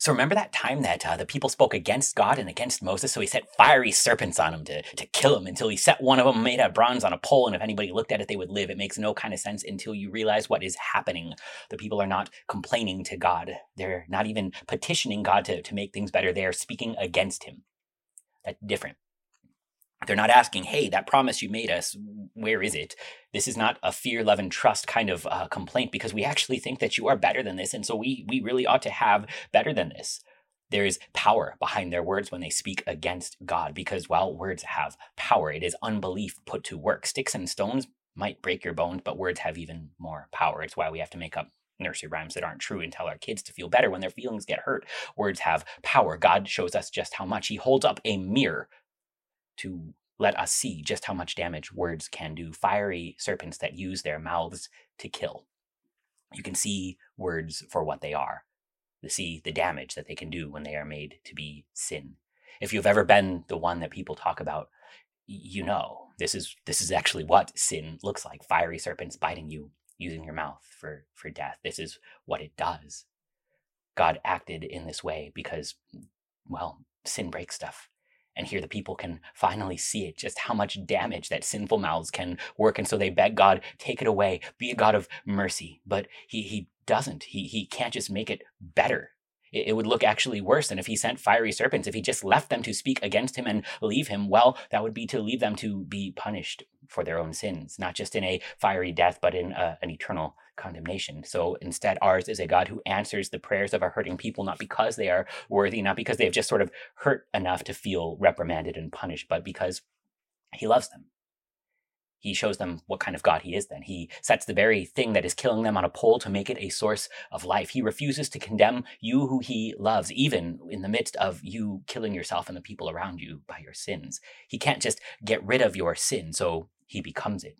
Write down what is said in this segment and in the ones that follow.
So remember that time that uh, the people spoke against God and against Moses? So he set fiery serpents on them to, to kill them until he set one of them made of bronze on a pole. And if anybody looked at it, they would live. It makes no kind of sense until you realize what is happening. The people are not complaining to God. They're not even petitioning God to, to make things better. They are speaking against him. That's different. They're not asking, hey, that promise you made us, where is it? This is not a fear, love, and trust kind of uh, complaint because we actually think that you are better than this. And so we, we really ought to have better than this. There is power behind their words when they speak against God because while words have power, it is unbelief put to work. Sticks and stones might break your bones, but words have even more power. It's why we have to make up nursery rhymes that aren't true and tell our kids to feel better when their feelings get hurt. Words have power. God shows us just how much. He holds up a mirror to let us see just how much damage words can do. Fiery serpents that use their mouths to kill. You can see words for what they are, to see the damage that they can do when they are made to be sin. If you've ever been the one that people talk about, you know this is this is actually what sin looks like. Fiery serpents biting you, using your mouth for for death. This is what it does. God acted in this way because, well, sin breaks stuff and here the people can finally see it just how much damage that sinful mouths can work and so they beg god take it away. Be a god of mercy. But he he doesn't. He he can't just make it better. It, it would look actually worse than if he sent fiery serpents if he just left them to speak against him and leave him. Well that would be to leave them to be punished for their own sins not just in a fiery death but in a, uh, an eternal condemnation. So instead, ours is a God who answers the prayers of our hurting people, not because they are worthy, not because they've just sort of hurt enough to feel reprimanded and punished, but because he loves them. He shows them what kind of God he is then. He sets the very thing that is killing them on a pole to make it a source of life. He refuses to condemn you who he loves, even in the midst of you killing yourself and the people around you by your sins. He can't just get rid of your sin, so he becomes it.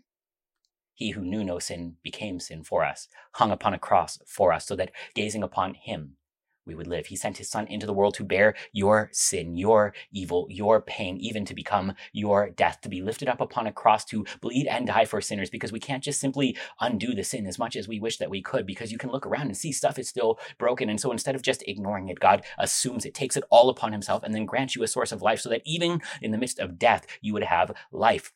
He who knew no sin became sin for us, hung upon a cross for us, so that gazing upon him, we would live. He sent his son into the world to bear your sin, your evil, your pain, even to become your death, to be lifted up upon a cross, to bleed and die for sinners, because we can't just simply undo the sin as much as we wish that we could, because you can look around and see stuff is still broken. And so instead of just ignoring it, God assumes it, takes it all upon himself, and then grants you a source of life so that even in the midst of death, you would have life.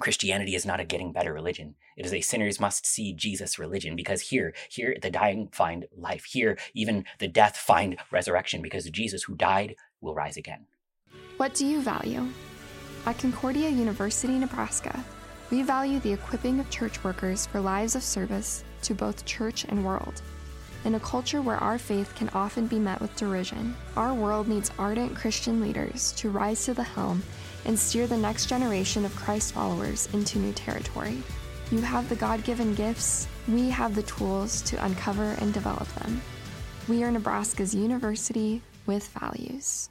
Christianity is not a getting better religion. It is a sinners must see Jesus religion because here, here the dying find life. Here, even the death find resurrection because Jesus who died will rise again. What do you value? At Concordia University, Nebraska, we value the equipping of church workers for lives of service to both church and world. In a culture where our faith can often be met with derision, our world needs ardent Christian leaders to rise to the helm and steer the next generation of Christ followers into new territory. You have the God given gifts, we have the tools to uncover and develop them. We are Nebraska's university with values.